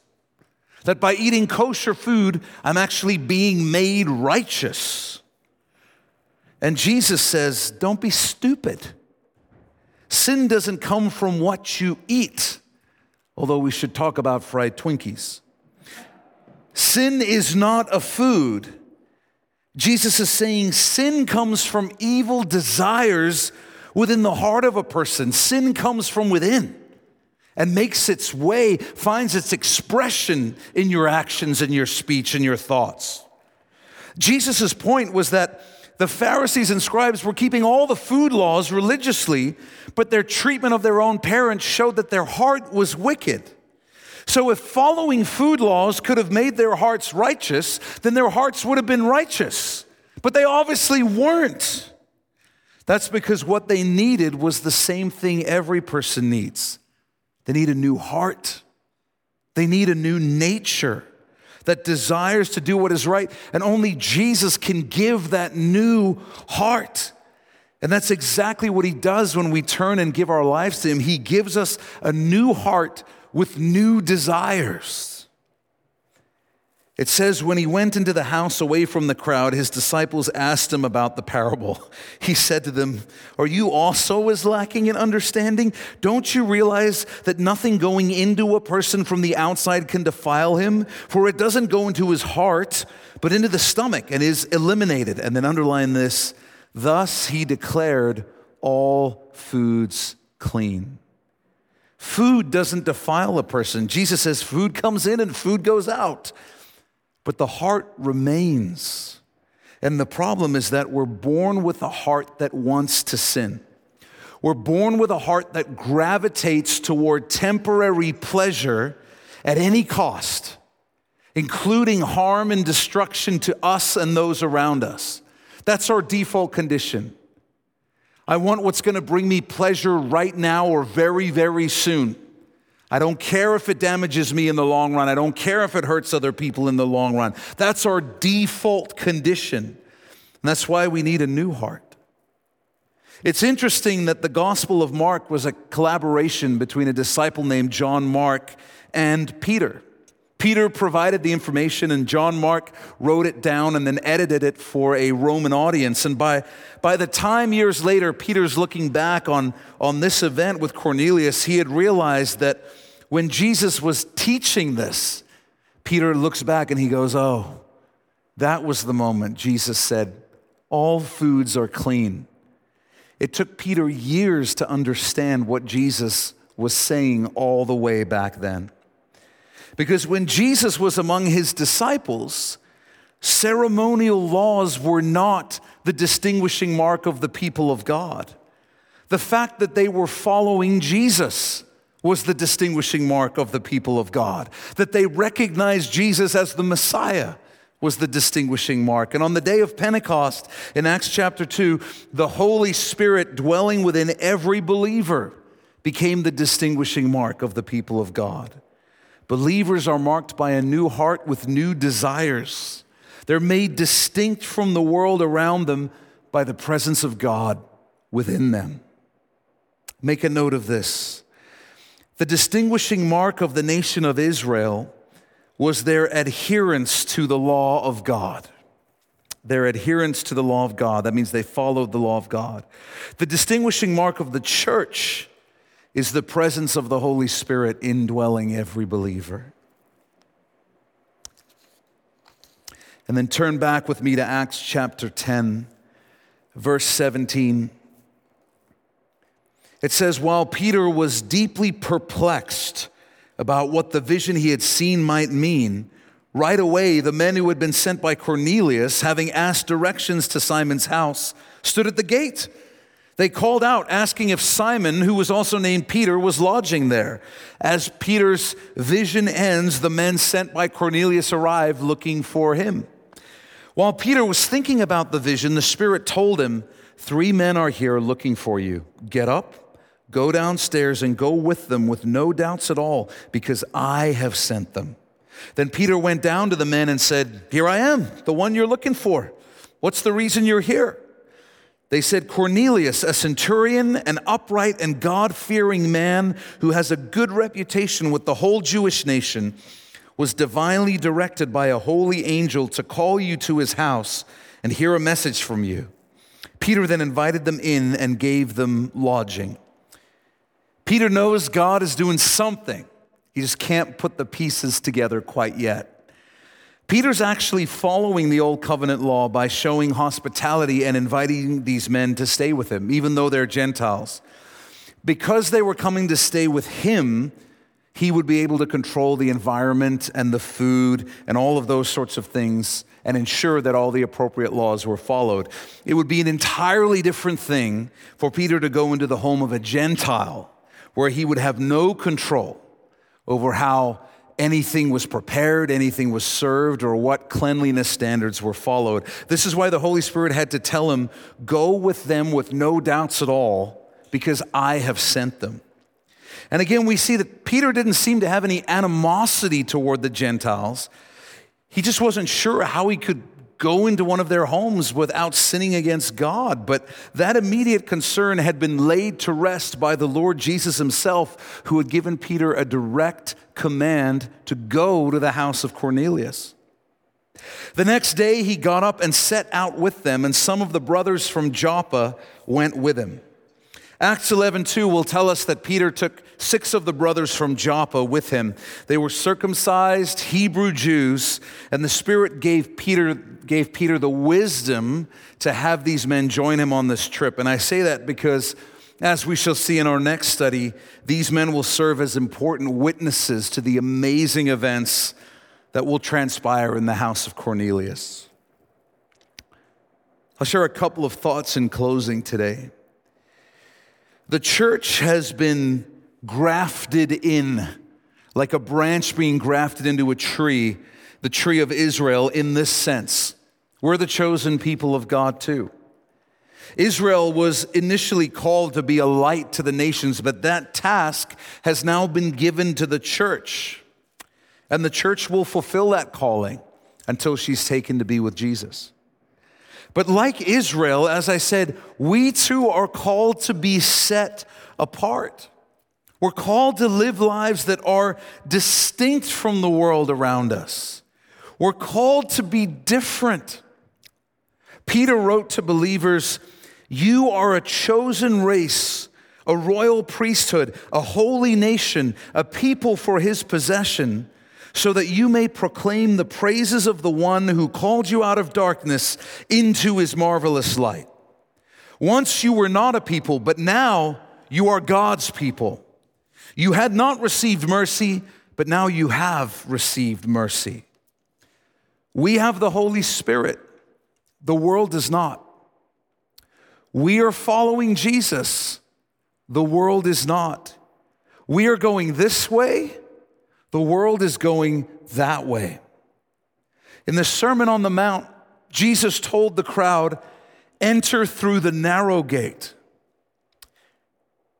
That by eating kosher food, I'm actually being made righteous. And Jesus says, Don't be stupid. Sin doesn't come from what you eat, although we should talk about fried Twinkies. Sin is not a food. Jesus is saying sin comes from evil desires within the heart of a person. Sin comes from within and makes its way, finds its expression in your actions and your speech and your thoughts. Jesus' point was that the Pharisees and scribes were keeping all the food laws religiously, but their treatment of their own parents showed that their heart was wicked. So, if following food laws could have made their hearts righteous, then their hearts would have been righteous. But they obviously weren't. That's because what they needed was the same thing every person needs they need a new heart, they need a new nature that desires to do what is right. And only Jesus can give that new heart. And that's exactly what he does when we turn and give our lives to him. He gives us a new heart with new desires. It says, when he went into the house away from the crowd, his disciples asked him about the parable. He said to them, Are you also as lacking in understanding? Don't you realize that nothing going into a person from the outside can defile him? For it doesn't go into his heart, but into the stomach and is eliminated. And then underline this thus he declared all foods clean. Food doesn't defile a person. Jesus says food comes in and food goes out, but the heart remains. And the problem is that we're born with a heart that wants to sin. We're born with a heart that gravitates toward temporary pleasure at any cost, including harm and destruction to us and those around us. That's our default condition. I want what's going to bring me pleasure right now or very, very soon. I don't care if it damages me in the long run. I don't care if it hurts other people in the long run. That's our default condition. And that's why we need a new heart. It's interesting that the Gospel of Mark was a collaboration between a disciple named John Mark and Peter. Peter provided the information, and John Mark wrote it down and then edited it for a Roman audience. And by, by the time years later, Peter's looking back on, on this event with Cornelius, he had realized that when Jesus was teaching this, Peter looks back and he goes, Oh, that was the moment Jesus said, All foods are clean. It took Peter years to understand what Jesus was saying all the way back then. Because when Jesus was among his disciples, ceremonial laws were not the distinguishing mark of the people of God. The fact that they were following Jesus was the distinguishing mark of the people of God. That they recognized Jesus as the Messiah was the distinguishing mark. And on the day of Pentecost in Acts chapter 2, the Holy Spirit dwelling within every believer became the distinguishing mark of the people of God. Believers are marked by a new heart with new desires. They're made distinct from the world around them by the presence of God within them. Make a note of this. The distinguishing mark of the nation of Israel was their adherence to the law of God. Their adherence to the law of God. That means they followed the law of God. The distinguishing mark of the church is the presence of the Holy Spirit indwelling every believer. And then turn back with me to Acts chapter 10, verse 17. It says, While Peter was deeply perplexed about what the vision he had seen might mean, right away the men who had been sent by Cornelius, having asked directions to Simon's house, stood at the gate. They called out, asking if Simon, who was also named Peter, was lodging there. As Peter's vision ends, the men sent by Cornelius arrived looking for him. While Peter was thinking about the vision, the Spirit told him, Three men are here looking for you. Get up, go downstairs, and go with them with no doubts at all, because I have sent them. Then Peter went down to the men and said, Here I am, the one you're looking for. What's the reason you're here? They said, Cornelius, a centurion, an upright and God fearing man who has a good reputation with the whole Jewish nation, was divinely directed by a holy angel to call you to his house and hear a message from you. Peter then invited them in and gave them lodging. Peter knows God is doing something, he just can't put the pieces together quite yet. Peter's actually following the old covenant law by showing hospitality and inviting these men to stay with him, even though they're Gentiles. Because they were coming to stay with him, he would be able to control the environment and the food and all of those sorts of things and ensure that all the appropriate laws were followed. It would be an entirely different thing for Peter to go into the home of a Gentile where he would have no control over how anything was prepared, anything was served, or what cleanliness standards were followed. This is why the Holy Spirit had to tell him, Go with them with no doubts at all, because I have sent them. And again, we see that Peter didn't seem to have any animosity toward the Gentiles. He just wasn't sure how he could go into one of their homes without sinning against God. But that immediate concern had been laid to rest by the Lord Jesus himself, who had given Peter a direct command to go to the house of Cornelius. The next day he got up and set out with them, and some of the brothers from Joppa went with him. Acts 11:2 will tell us that Peter took six of the brothers from Joppa with him. They were circumcised Hebrew Jews, and the Spirit gave Peter, gave Peter the wisdom to have these men join him on this trip. And I say that because, as we shall see in our next study, these men will serve as important witnesses to the amazing events that will transpire in the house of Cornelius. I'll share a couple of thoughts in closing today. The church has been grafted in, like a branch being grafted into a tree, the tree of Israel, in this sense. We're the chosen people of God too. Israel was initially called to be a light to the nations, but that task has now been given to the church. And the church will fulfill that calling until she's taken to be with Jesus. But like Israel, as I said, we too are called to be set apart. We're called to live lives that are distinct from the world around us. We're called to be different. Peter wrote to believers, You are a chosen race, a royal priesthood, a holy nation, a people for his possession so that you may proclaim the praises of the one who called you out of darkness into his marvelous light. Once you were not a people, but now you are God's people. You had not received mercy, but now you have received mercy. We have the Holy Spirit, the world does not. We are following Jesus, the world is not. We are going this way, the world is going that way. In the Sermon on the Mount, Jesus told the crowd, Enter through the narrow gate.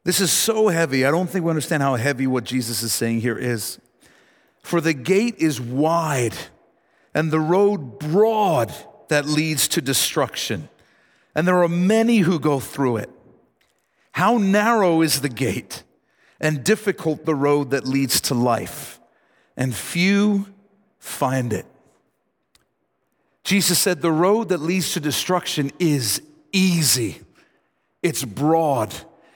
This is so heavy. I don't think we understand how heavy what Jesus is saying here is. For the gate is wide and the road broad that leads to destruction, and there are many who go through it. How narrow is the gate and difficult the road that leads to life and few find it. Jesus said, The road that leads to destruction is easy, it's broad,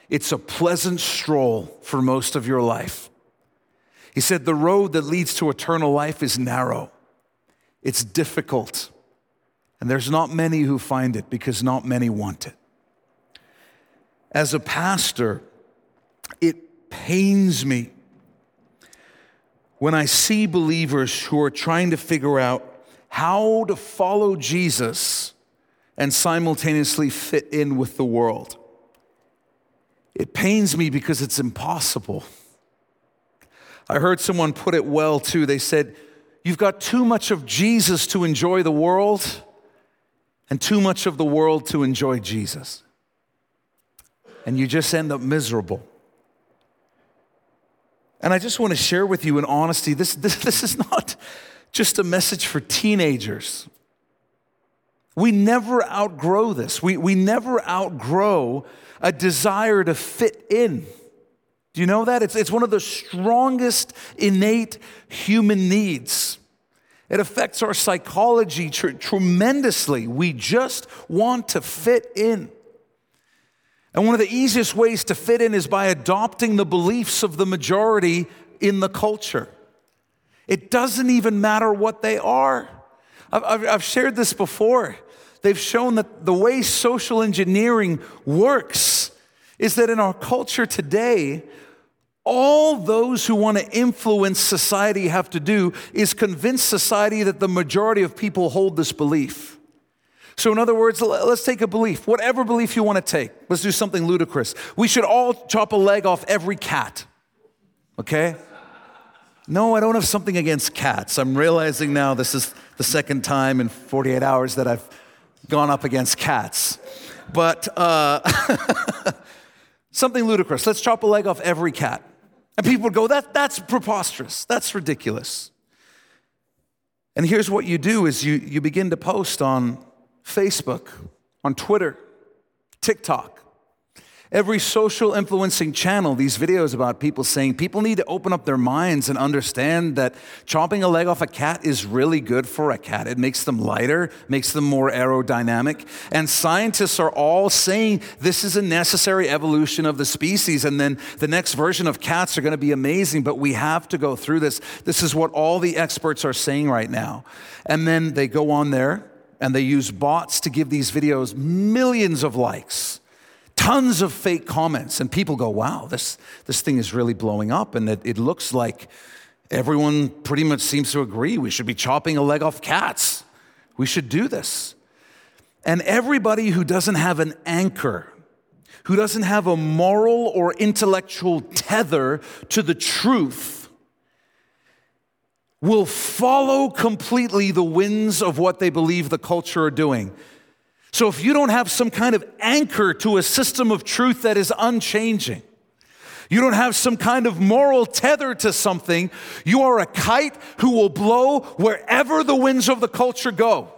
it's a pleasant stroll for most of your life. He said, The road that leads to eternal life is narrow, it's difficult, and there's not many who find it because not many want it. As a pastor, it pains me when I see believers who are trying to figure out how to follow Jesus and simultaneously fit in with the world. It pains me because it's impossible. I heard someone put it well too. They said, You've got too much of Jesus to enjoy the world and too much of the world to enjoy Jesus. And you just end up miserable. And I just want to share with you in honesty this, this, this is not just a message for teenagers. We never outgrow this. We, we never outgrow a desire to fit in. Do you know that? It's, it's one of the strongest innate human needs. It affects our psychology tr- tremendously. We just want to fit in. And one of the easiest ways to fit in is by adopting the beliefs of the majority in the culture. It doesn't even matter what they are. I've, shared this before. They've shown that the way social engineering works is that in our culture today, all those who want to influence society have to do is convince society that the majority of people hold this belief. So, in other words, let's take a belief, whatever belief you want to take. Let's do something ludicrous. We should all chop a leg off every cat, okay? No, I don't have something against cats. I'm realizing now this is the second time in 48 hours that I've gone up against cats. But uh, something ludicrous. Let's chop a leg off every cat. And people would go, that, that's preposterous. That's ridiculous. And here's what you do is you, you begin to post on Facebook, on Twitter, TikTok, Every social influencing channel, these videos about people saying people need to open up their minds and understand that chopping a leg off a cat is really good for a cat. It makes them lighter, makes them more aerodynamic. And scientists are all saying this is a necessary evolution of the species. And then the next version of cats are going to be amazing, but we have to go through this. This is what all the experts are saying right now. And then they go on there and they use bots to give these videos millions of likes tons of fake comments, and people go, wow, this, this thing is really blowing up. And it, it looks like everyone pretty much seems to agree we should be chopping a leg off cats. We should do this. And everybody who doesn't have an anchor, who doesn't have a moral or intellectual tether to the truth, will follow completely the winds of what they believe the culture are doing. So if you don't have some kind of anchor to a system of truth that is unchanging, you don't have some kind of moral tether to something, you are a kite who will blow wherever the winds of the culture go.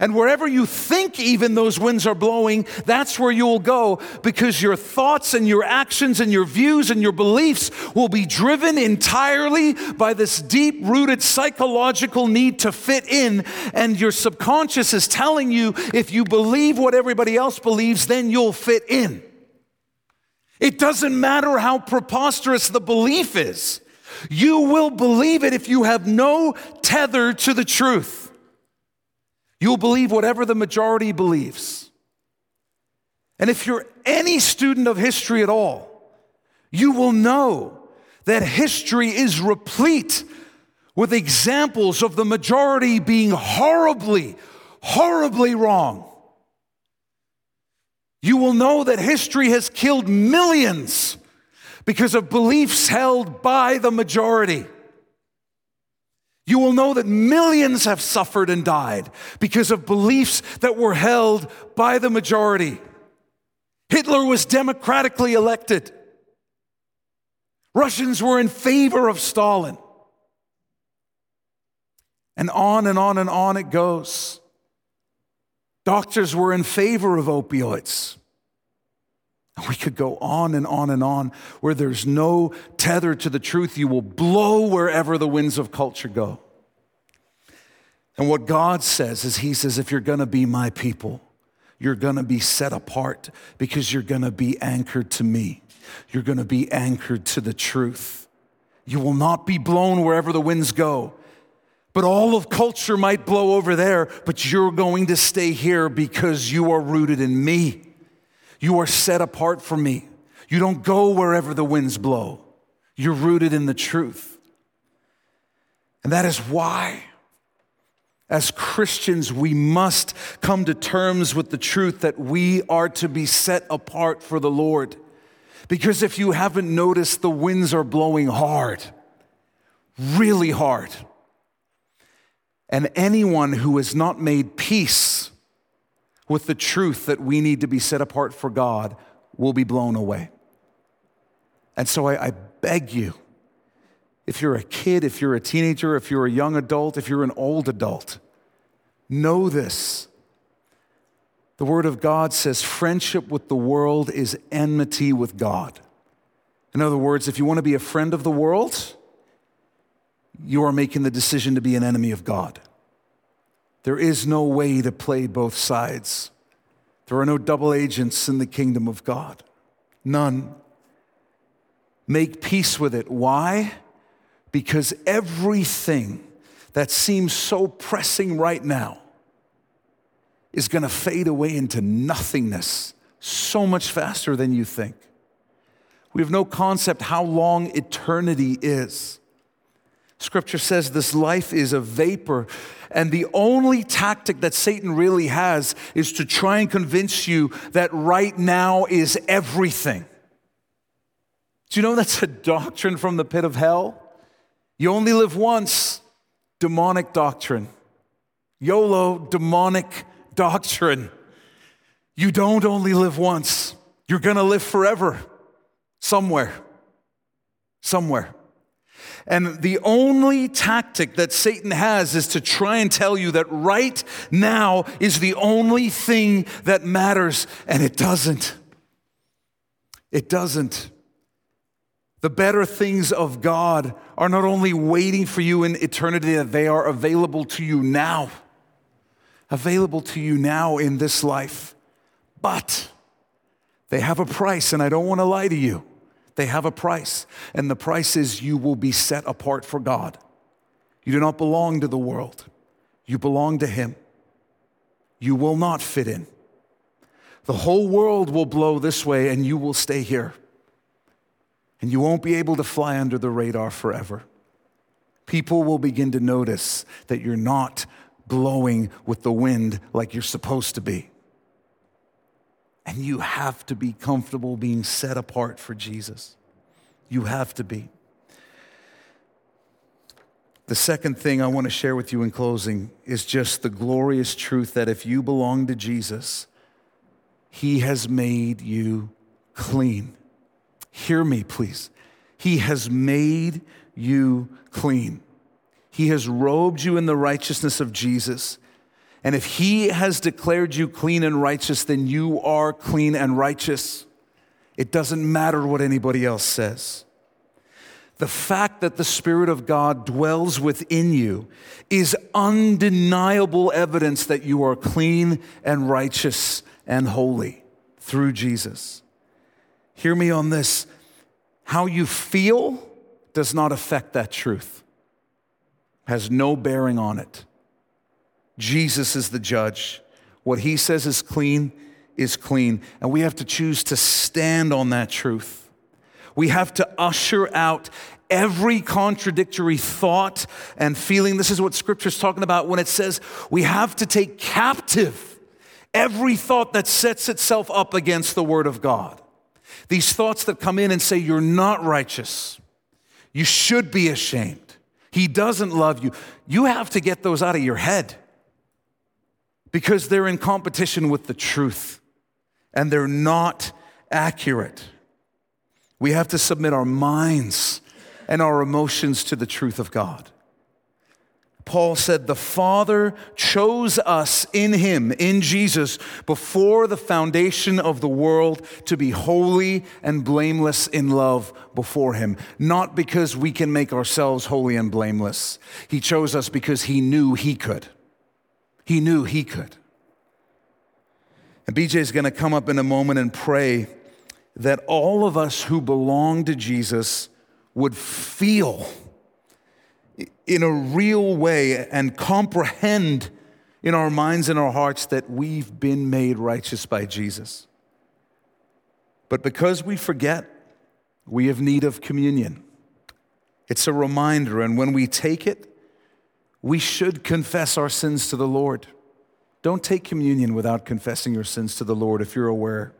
And wherever you think even those winds are blowing, that's where you will go because your thoughts and your actions and your views and your beliefs will be driven entirely by this deep rooted psychological need to fit in. And your subconscious is telling you if you believe what everybody else believes, then you'll fit in. It doesn't matter how preposterous the belief is, you will believe it if you have no tether to the truth. You'll believe whatever the majority believes. And if you're any student of history at all, you will know that history is replete with examples of the majority being horribly, horribly wrong. You will know that history has killed millions because of beliefs held by the majority you will know that millions have suffered and died because of beliefs that were held by the majority. Hitler was democratically elected. Russians were in favor of Stalin. And on and on and on it goes. Doctors were in favor of opioids. We could go on and on and on where there's no tether to the truth. You will blow wherever the winds of culture go. And what God says is, He says, if you're gonna be my people, you're gonna be set apart because you're gonna be anchored to me. You're gonna be anchored to the truth. You will not be blown wherever the winds go. But all of culture might blow over there, but you're going to stay here because you are rooted in me. You are set apart for me. You don't go wherever the winds blow. You're rooted in the truth. And that is why, as Christians, we must come to terms with the truth that we are to be set apart for the Lord. Because if you haven't noticed, the winds are blowing hard, really hard. And anyone who has not made peace with the truth that we need to be set apart for God will be blown away. And so I, I beg you, if you're a kid, if you're a teenager, if you're a young adult, if you're an old adult, know this. The Word of God says friendship with the world is enmity with God. In other words, if you want to be a friend of the world, you are making the decision to be an enemy of God. There is no way to play both sides. There are no double agents in the kingdom of God. None. Make peace with it. Why? Because everything that seems so pressing right now is going to fade away into nothingness so much faster than you think. We have no concept how long eternity is. Scripture says this life is a vapor, and the only tactic that Satan really has is to try and convince you that right now is everything. Do you know that's a doctrine from the pit of hell? You only live once, demonic doctrine. YOLO, demonic doctrine. You don't only live once, you're gonna live forever somewhere. Somewhere. And the only tactic that Satan has is to try and tell you that right now is the only thing that matters, and it doesn't. It doesn't. The better things of God are not only waiting for you in eternity, they are available to you now. Available to you now in this life. But they have a price, and I don't want to lie to you. They have a price, and the price is you will be set apart for God. You do not belong to the world, you belong to Him. You will not fit in. The whole world will blow this way, and you will stay here. And you won't be able to fly under the radar forever. People will begin to notice that you're not blowing with the wind like you're supposed to be. And you have to be comfortable being set apart for Jesus. You have to be. The second thing I want to share with you in closing is just the glorious truth that if you belong to Jesus, He has made you clean. Hear me, please. He has made you clean. He has robed you in the righteousness of Jesus. And if he has declared you clean and righteous, then you are clean and righteous. It doesn't matter what anybody else says. The fact that the Spirit of God dwells within you is undeniable evidence that you are clean and righteous and holy through Jesus. Hear me on this how you feel does not affect that truth, has no bearing on it. Jesus is the judge. What he says is clean is clean. And we have to choose to stand on that truth. We have to usher out every contradictory thought and feeling. This is what scripture's talking about when it says we have to take captive every thought that sets itself up against the word of God. These thoughts that come in and say, You're not righteous. You should be ashamed. He doesn't love you. You have to get those out of your head because they're in competition with the truth and they're not accurate. We have to submit our minds and our emotions to the truth of God. Paul said, The Father chose us in Him, in Jesus, before the foundation of the world to be holy and blameless in love before Him. Not because we can make ourselves holy and blameless. He chose us because He knew He could. He knew he could. And BJ is going to come up in a moment and pray that all of us who belong to Jesus would feel in a real way and comprehend in our minds and our hearts that we've been made righteous by Jesus. But because we forget, we have need of communion. It's a reminder, and when we take it, we should confess our sins to the Lord. Don't take communion without confessing your sins to the Lord if you're aware.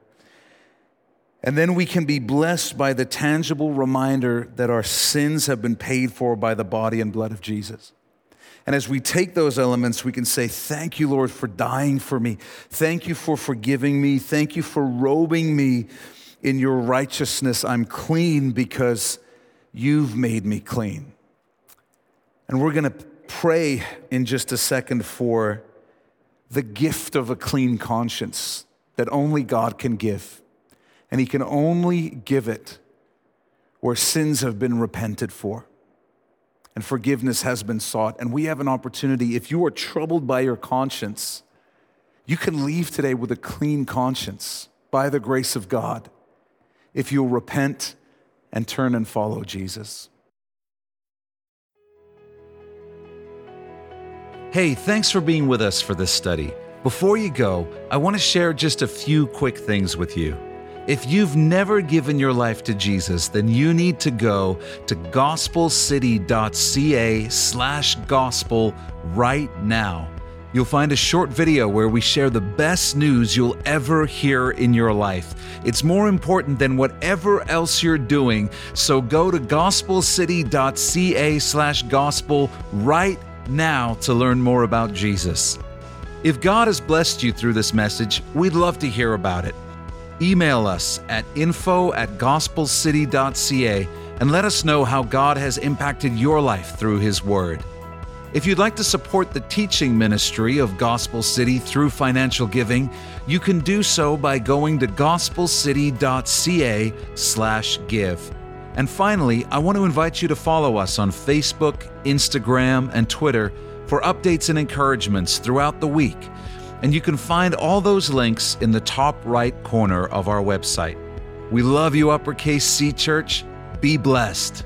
And then we can be blessed by the tangible reminder that our sins have been paid for by the body and blood of Jesus. And as we take those elements, we can say, Thank you, Lord, for dying for me. Thank you for forgiving me. Thank you for robing me in your righteousness. I'm clean because you've made me clean. And we're going to pray in just a second for the gift of a clean conscience that only God can give. And He can only give it where sins have been repented for and forgiveness has been sought. And we have an opportunity. If you are troubled by your conscience, you can leave today with a clean conscience by the grace of God if you'll repent and turn and follow Jesus. Hey, thanks for being with us for this study. Before you go, I want to share just a few quick things with you. If you've never given your life to Jesus, then you need to go to gospelcity.ca slash gospel right now. You'll find a short video where we share the best news you'll ever hear in your life. It's more important than whatever else you're doing, so go to gospelcity.ca slash gospel right now to learn more about Jesus. If God has blessed you through this message, we'd love to hear about it. Email us at info at gospelcity.ca and let us know how God has impacted your life through His Word. If you'd like to support the teaching ministry of Gospel City through financial giving, you can do so by going to gospelcity.ca/give. And finally, I want to invite you to follow us on Facebook, Instagram, and Twitter for updates and encouragements throughout the week and you can find all those links in the top right corner of our website. We love you, Uppercase C Church. Be blessed.